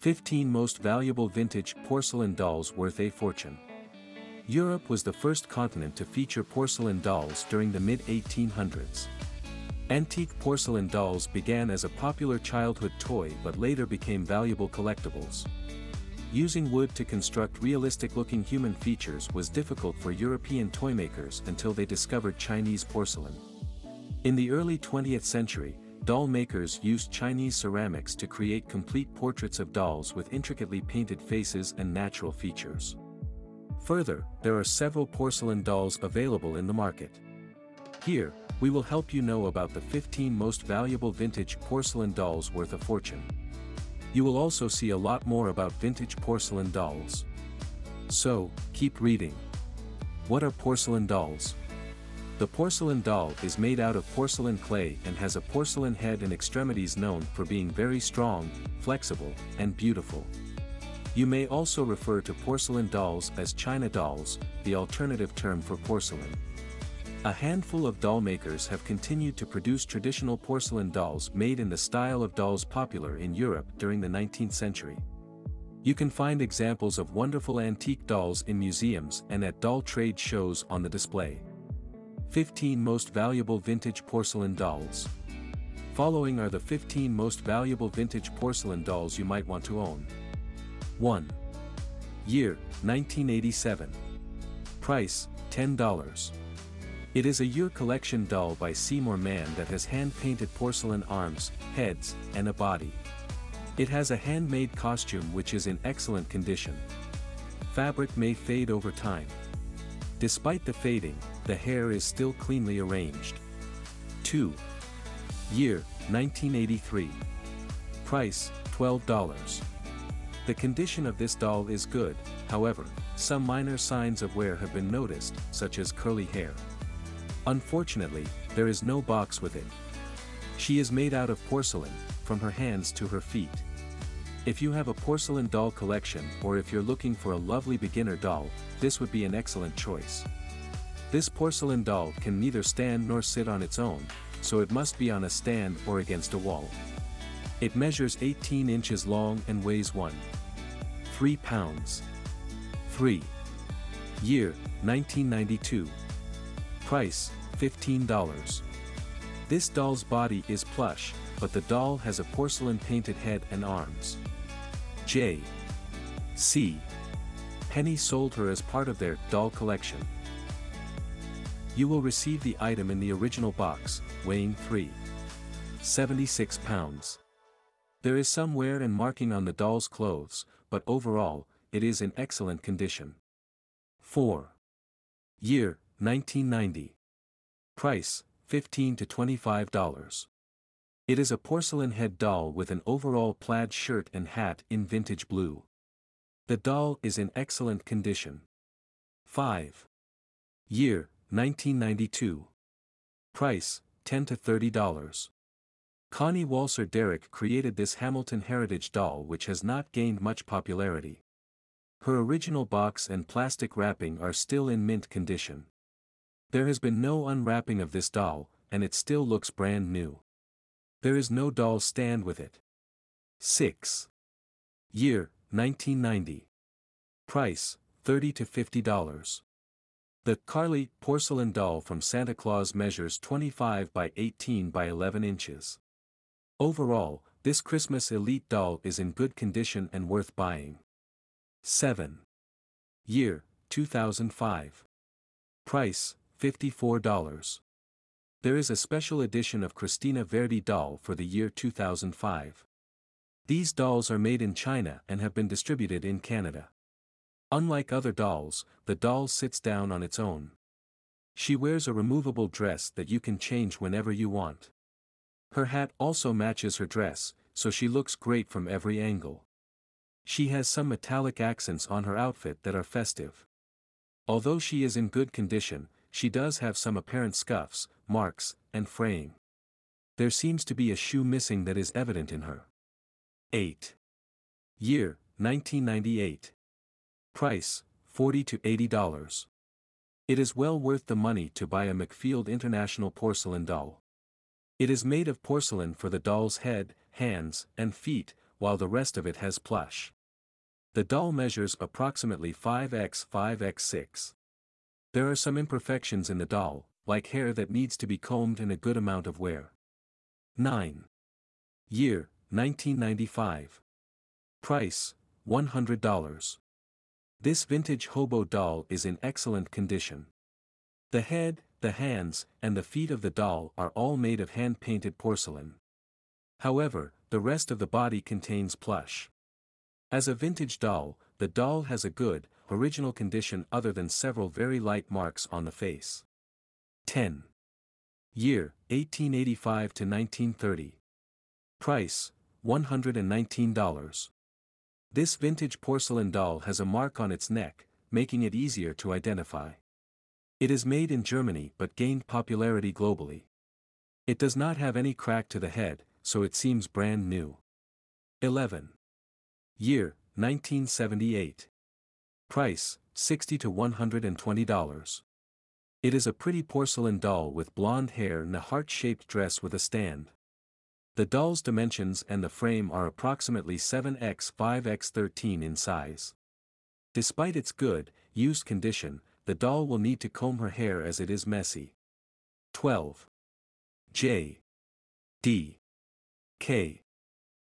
15 Most Valuable Vintage Porcelain Dolls Worth a Fortune. Europe was the first continent to feature porcelain dolls during the mid-1800s. Antique porcelain dolls began as a popular childhood toy but later became valuable collectibles. Using wood to construct realistic-looking human features was difficult for European toymakers until they discovered Chinese porcelain. In the early 20th century, doll makers used Chinese ceramics to create complete portraits of dolls with intricately painted faces and natural features. Further, there are several porcelain dolls available in the market. Here, we will help you know about the 15 most valuable vintage porcelain dolls worth a fortune. You will also see a lot more about vintage porcelain dolls. So, keep reading. What are porcelain dolls? The porcelain doll is made out of porcelain clay and has a porcelain head and extremities known for being very strong, flexible, and beautiful. You may also refer to porcelain dolls as China dolls, the alternative term for porcelain. A handful of doll makers have continued to produce traditional porcelain dolls made in the style of dolls popular in Europe during the 19th century. You can find examples of wonderful antique dolls in museums and at doll trade shows on the display. 15 Most Valuable Vintage Porcelain Dolls Following are the 15 most valuable vintage porcelain dolls you might want to own. 1. Year, 1987. Price, $10. It is a year collection doll by Seymour Mann that has hand-painted porcelain arms, heads, and a body. It has a handmade costume which is in excellent condition. Fabric may fade over time. Despite the fading, the hair is still cleanly arranged. 2. Year, 1983. Price, $12. The condition of this doll is good, however, some minor signs of wear have been noticed, such as curly hair. Unfortunately, there is no box with it. She is made out of porcelain, from her hands to her feet. If you have a porcelain doll collection or if you're looking for a lovely beginner doll, this would be an excellent choice. This porcelain doll can neither stand nor sit on its own, so it must be on a stand or against a wall. It measures 18 inches long and weighs 1. 3 pounds. 3. Year, 1992. Price, $15. This doll's body is plush, but the doll has a porcelain painted head and arms. J. C. Penney sold her as part of their doll collection. You will receive the item in the original box, weighing 3. 76 pounds. There is some wear and marking on the doll's clothes, but overall, it is in excellent condition. 4. Year, 1990. Price, 15 to $25. It is a porcelain head doll with an overall plaid shirt and hat in vintage blue. The doll is in excellent condition. 5. Year, 1992. Price, 10 to $30. Connie Walser Derrick created this Hamilton Heritage doll which has not gained much popularity. Her original box and plastic wrapping are still in mint condition. There has been no unwrapping of this doll, and it still looks brand new. There is no doll stand with it. 6. Year, 1990. Price, 30 to $50. The Carly porcelain doll from Santa Claus measures 25 by 18 by 11 inches. Overall, this Christmas Elite doll is in good condition and worth buying. 7. Year, 2005. Price, $54. There is a special edition of Christina Verdi doll for the year 2005. These dolls are made in China and have been distributed in Canada. Unlike other dolls, the doll sits down on its own. She wears a removable dress that you can change whenever you want. Her hat also matches her dress, so she looks great from every angle. She has some metallic accents on her outfit that are festive. Although she is in good condition, she does have some apparent scuffs, marks, and fraying. There seems to be a shoe missing that is evident in her. 8. Year, 1998. Price, 40 to $80. It is well worth the money to buy a McField International porcelain doll. It is made of porcelain for the doll's head, hands, and feet, while the rest of it has plush. The doll measures approximately 5x 5x6. There are some imperfections in the doll, like hair that needs to be combed and a good amount of wear. 9. Year, 1995. Price, $100. This vintage hobo doll is in excellent condition. The head, the hands, and the feet of the doll are all made of hand-painted porcelain. However, the rest of the body contains plush. As a vintage doll, the doll has a good, original condition other than several very light marks on the face. 10. Year, 1885 to 1930. Price, $119. This vintage porcelain doll has a mark on its neck, making it easier to identify. It is made in Germany but gained popularity globally. It does not have any crack to the head, so it seems brand new. 11. Year, 1978. Price, 60 to $120. It is a pretty porcelain doll with blonde hair and a heart-shaped dress with a stand. The doll's dimensions and the frame are approximately 7x 5x13 in size. Despite its good, used condition, the doll will need to comb her hair as it is messy. 12. J. D. K.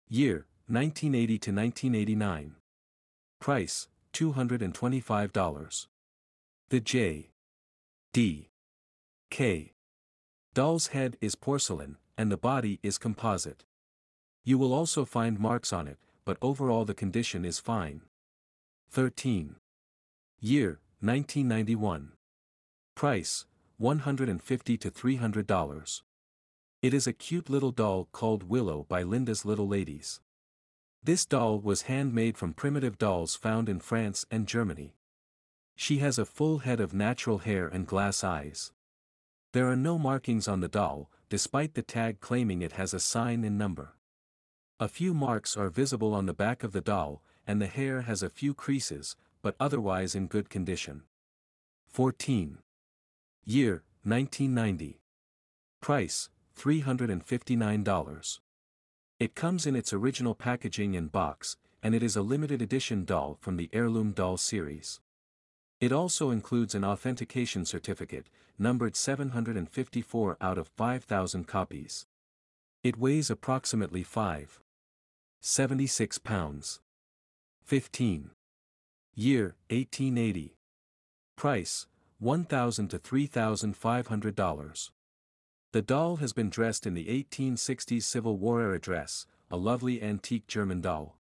Year, 1980 to 1989. Price, $225. The J. D. K. Doll's head is porcelain, and the body is composite. You will also find marks on it, but overall the condition is fine. 13. Year, 1991. Price, 150 to $300. It is a cute little doll called Willow by Linda's Little Ladies. This doll was handmade from primitive dolls found in France and Germany. She has a full head of natural hair and glass eyes. There are no markings on the doll, despite the tag claiming it has a sign and number. A few marks are visible on the back of the doll, and the hair has a few creases, but otherwise in good condition. 14. Year, 1990. Price, $359. It comes in its original packaging and box, and it is a limited edition doll from the Heirloom Doll series. It also includes an authentication certificate, numbered 754 out of 5,000 copies. It weighs approximately 5. 76 pounds. 15. Year, 1880. Price, $1,000 to $3,500. The doll has been dressed in the 1860s Civil War era dress, a lovely antique German doll.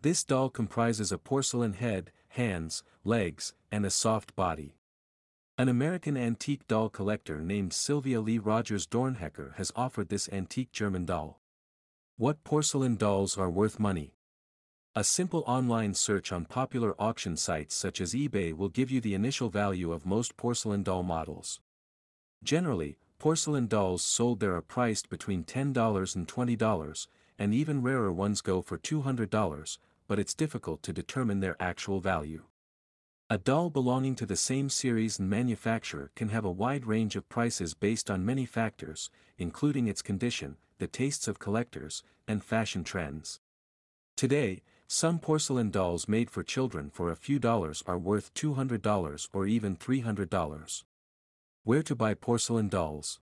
This doll comprises a porcelain head, hands, legs, and a soft body. An American antique doll collector named Sylvia Lee Rogers Dornhecker has offered this antique German doll. What porcelain dolls are worth money? A simple online search on popular auction sites such as eBay will give you the initial value of most porcelain doll models. Generally, porcelain dolls sold there are priced between $10 and $20, and even rarer ones go for $200, but it's difficult to determine their actual value. A doll belonging to the same series and manufacturer can have a wide range of prices based on many factors, including its condition, the tastes of collectors, and fashion trends. Today, some porcelain dolls made for children for a few dollars are worth $200 or even $300. Where to buy porcelain dolls?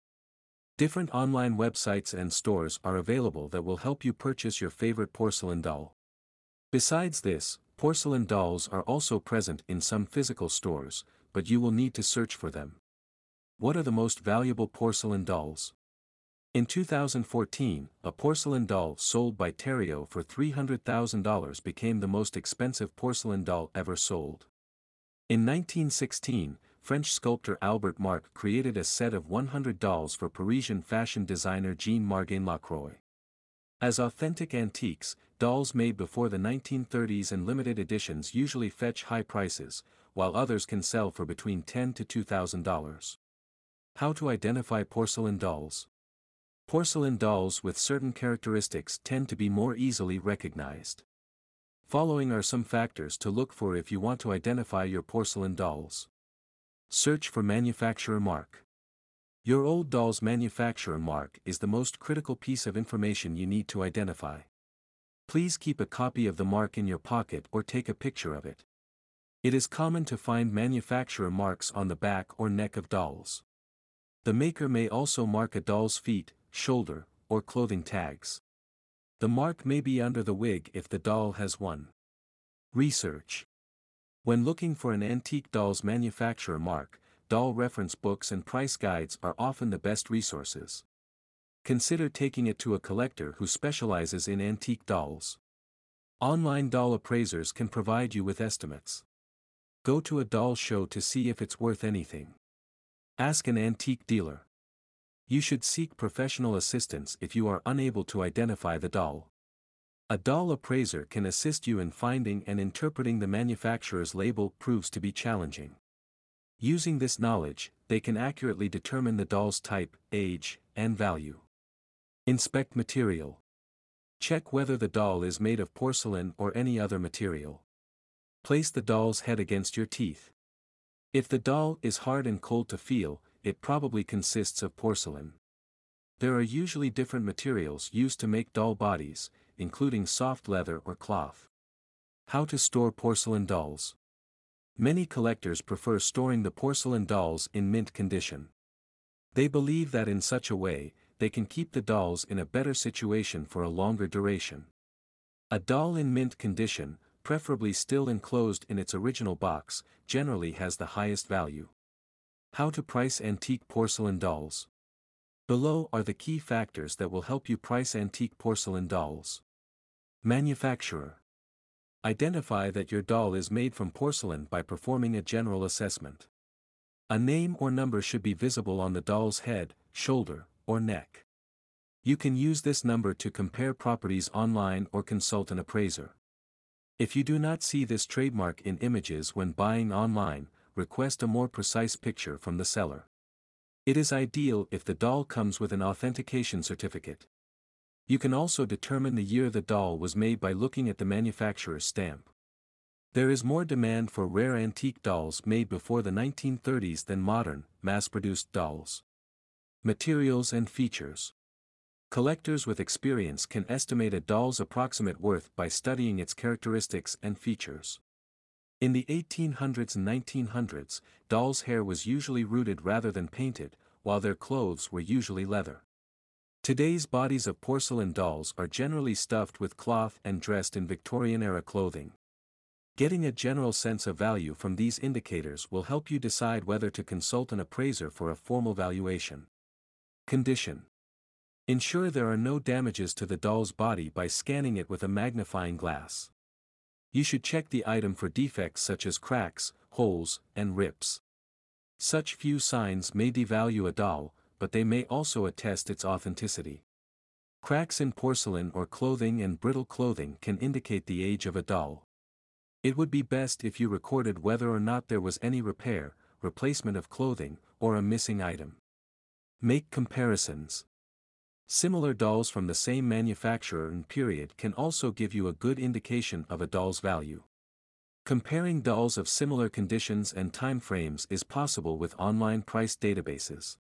Different online websites and stores are available that will help you purchase your favorite porcelain doll. Besides this, porcelain dolls are also present in some physical stores, but you will need to search for them. What are the most valuable porcelain dolls? In 2014, a porcelain doll sold by Terrio for $300,000 became the most expensive porcelain doll ever sold. In 1916, French sculptor Albert Marc created a set of 100 dolls for Parisian fashion designer Jean Margain Lacroix. As authentic antiques, dolls made before the 1930s and limited editions usually fetch high prices, while others can sell for between 10 to $2,000. How to identify porcelain dolls? Porcelain dolls with certain characteristics tend to be more easily recognized. Following are some factors to look for if you want to identify your porcelain dolls. Search for manufacturer mark. Your old doll's manufacturer mark is the most critical piece of information you need to identify. Please keep a copy of the mark in your pocket or take a picture of it. It is common to find manufacturer marks on the back or neck of dolls. The maker may also mark a doll's feet, shoulder, or clothing tags. The mark may be under the wig if the doll has one. Research When looking for an antique doll's manufacturer mark, doll reference books and price guides are often the best resources. Consider taking it to a collector who specializes in antique dolls. Online doll appraisers can provide you with estimates. Go to a doll show to see if it's worth anything. Ask an antique dealer. You should seek professional assistance if you are unable to identify the doll. A doll appraiser can assist you in finding and interpreting the manufacturer's label proves to be challenging. Using this knowledge, they can accurately determine the doll's type, age, and value. Inspect material. Check whether the doll is made of porcelain or any other material. Place the doll's head against your teeth. If the doll is hard and cold to feel, it probably consists of porcelain. There are usually different materials used to make doll bodies, including soft leather or cloth. How to store porcelain dolls. Many collectors prefer storing the porcelain dolls in mint condition. They believe that in such a way, they can keep the dolls in a better situation for a longer duration. A doll in mint condition, preferably still enclosed in its original box, generally has the highest value. How to price antique porcelain dolls. Below are the key factors that will help you price antique porcelain dolls. Manufacturer. Identify that your doll is made from porcelain by performing a general assessment. A name or number should be visible on the doll's head, shoulder, or neck. You can use this number to compare properties online or consult an appraiser. If you do not see this trademark in images when buying online, request a more precise picture from the seller. It is ideal if the doll comes with an authentication certificate. You can also determine the year the doll was made by looking at the manufacturer's stamp. There is more demand for rare antique dolls made before the 1930s than modern, mass-produced dolls. Materials and features. Collectors with experience can estimate a doll's approximate worth by studying its characteristics and features. In the 1800s and 1900s, dolls' hair was usually rooted rather than painted, while their clothes were usually leather. Today's bodies of porcelain dolls are generally stuffed with cloth and dressed in Victorian-era clothing. Getting a general sense of value from these indicators will help you decide whether to consult an appraiser for a formal valuation. Condition Ensure there are no damages to the doll's body by scanning it with a magnifying glass. You should check the item for defects such as cracks, holes, and rips. Such few signs may devalue a doll, but they may also attest its authenticity. Cracks in porcelain or clothing and brittle clothing can indicate the age of a doll. It would be best if you recorded whether or not there was any repair, replacement of clothing, or a missing item. Make comparisons. Similar dolls from the same manufacturer and period can also give you a good indication of a doll's value. Comparing dolls of similar conditions and timeframes is possible with online price databases.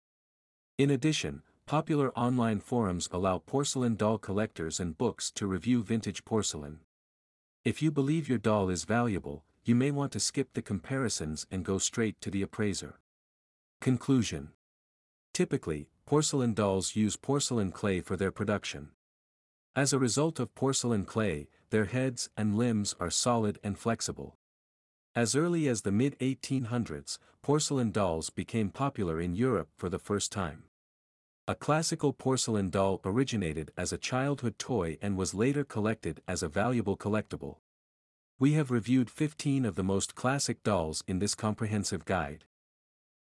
In addition, popular online forums allow porcelain doll collectors and books to review vintage porcelain. If you believe your doll is valuable, you may want to skip the comparisons and go straight to the appraiser. Conclusion Typically, porcelain dolls use porcelain clay for their production. As a result of porcelain clay, their heads and limbs are solid and flexible. As early as the mid 1800s, porcelain dolls became popular in Europe for the first time. A classical porcelain doll originated as a childhood toy and was later collected as a valuable collectible. We have reviewed 15 of the most classic dolls in this comprehensive guide.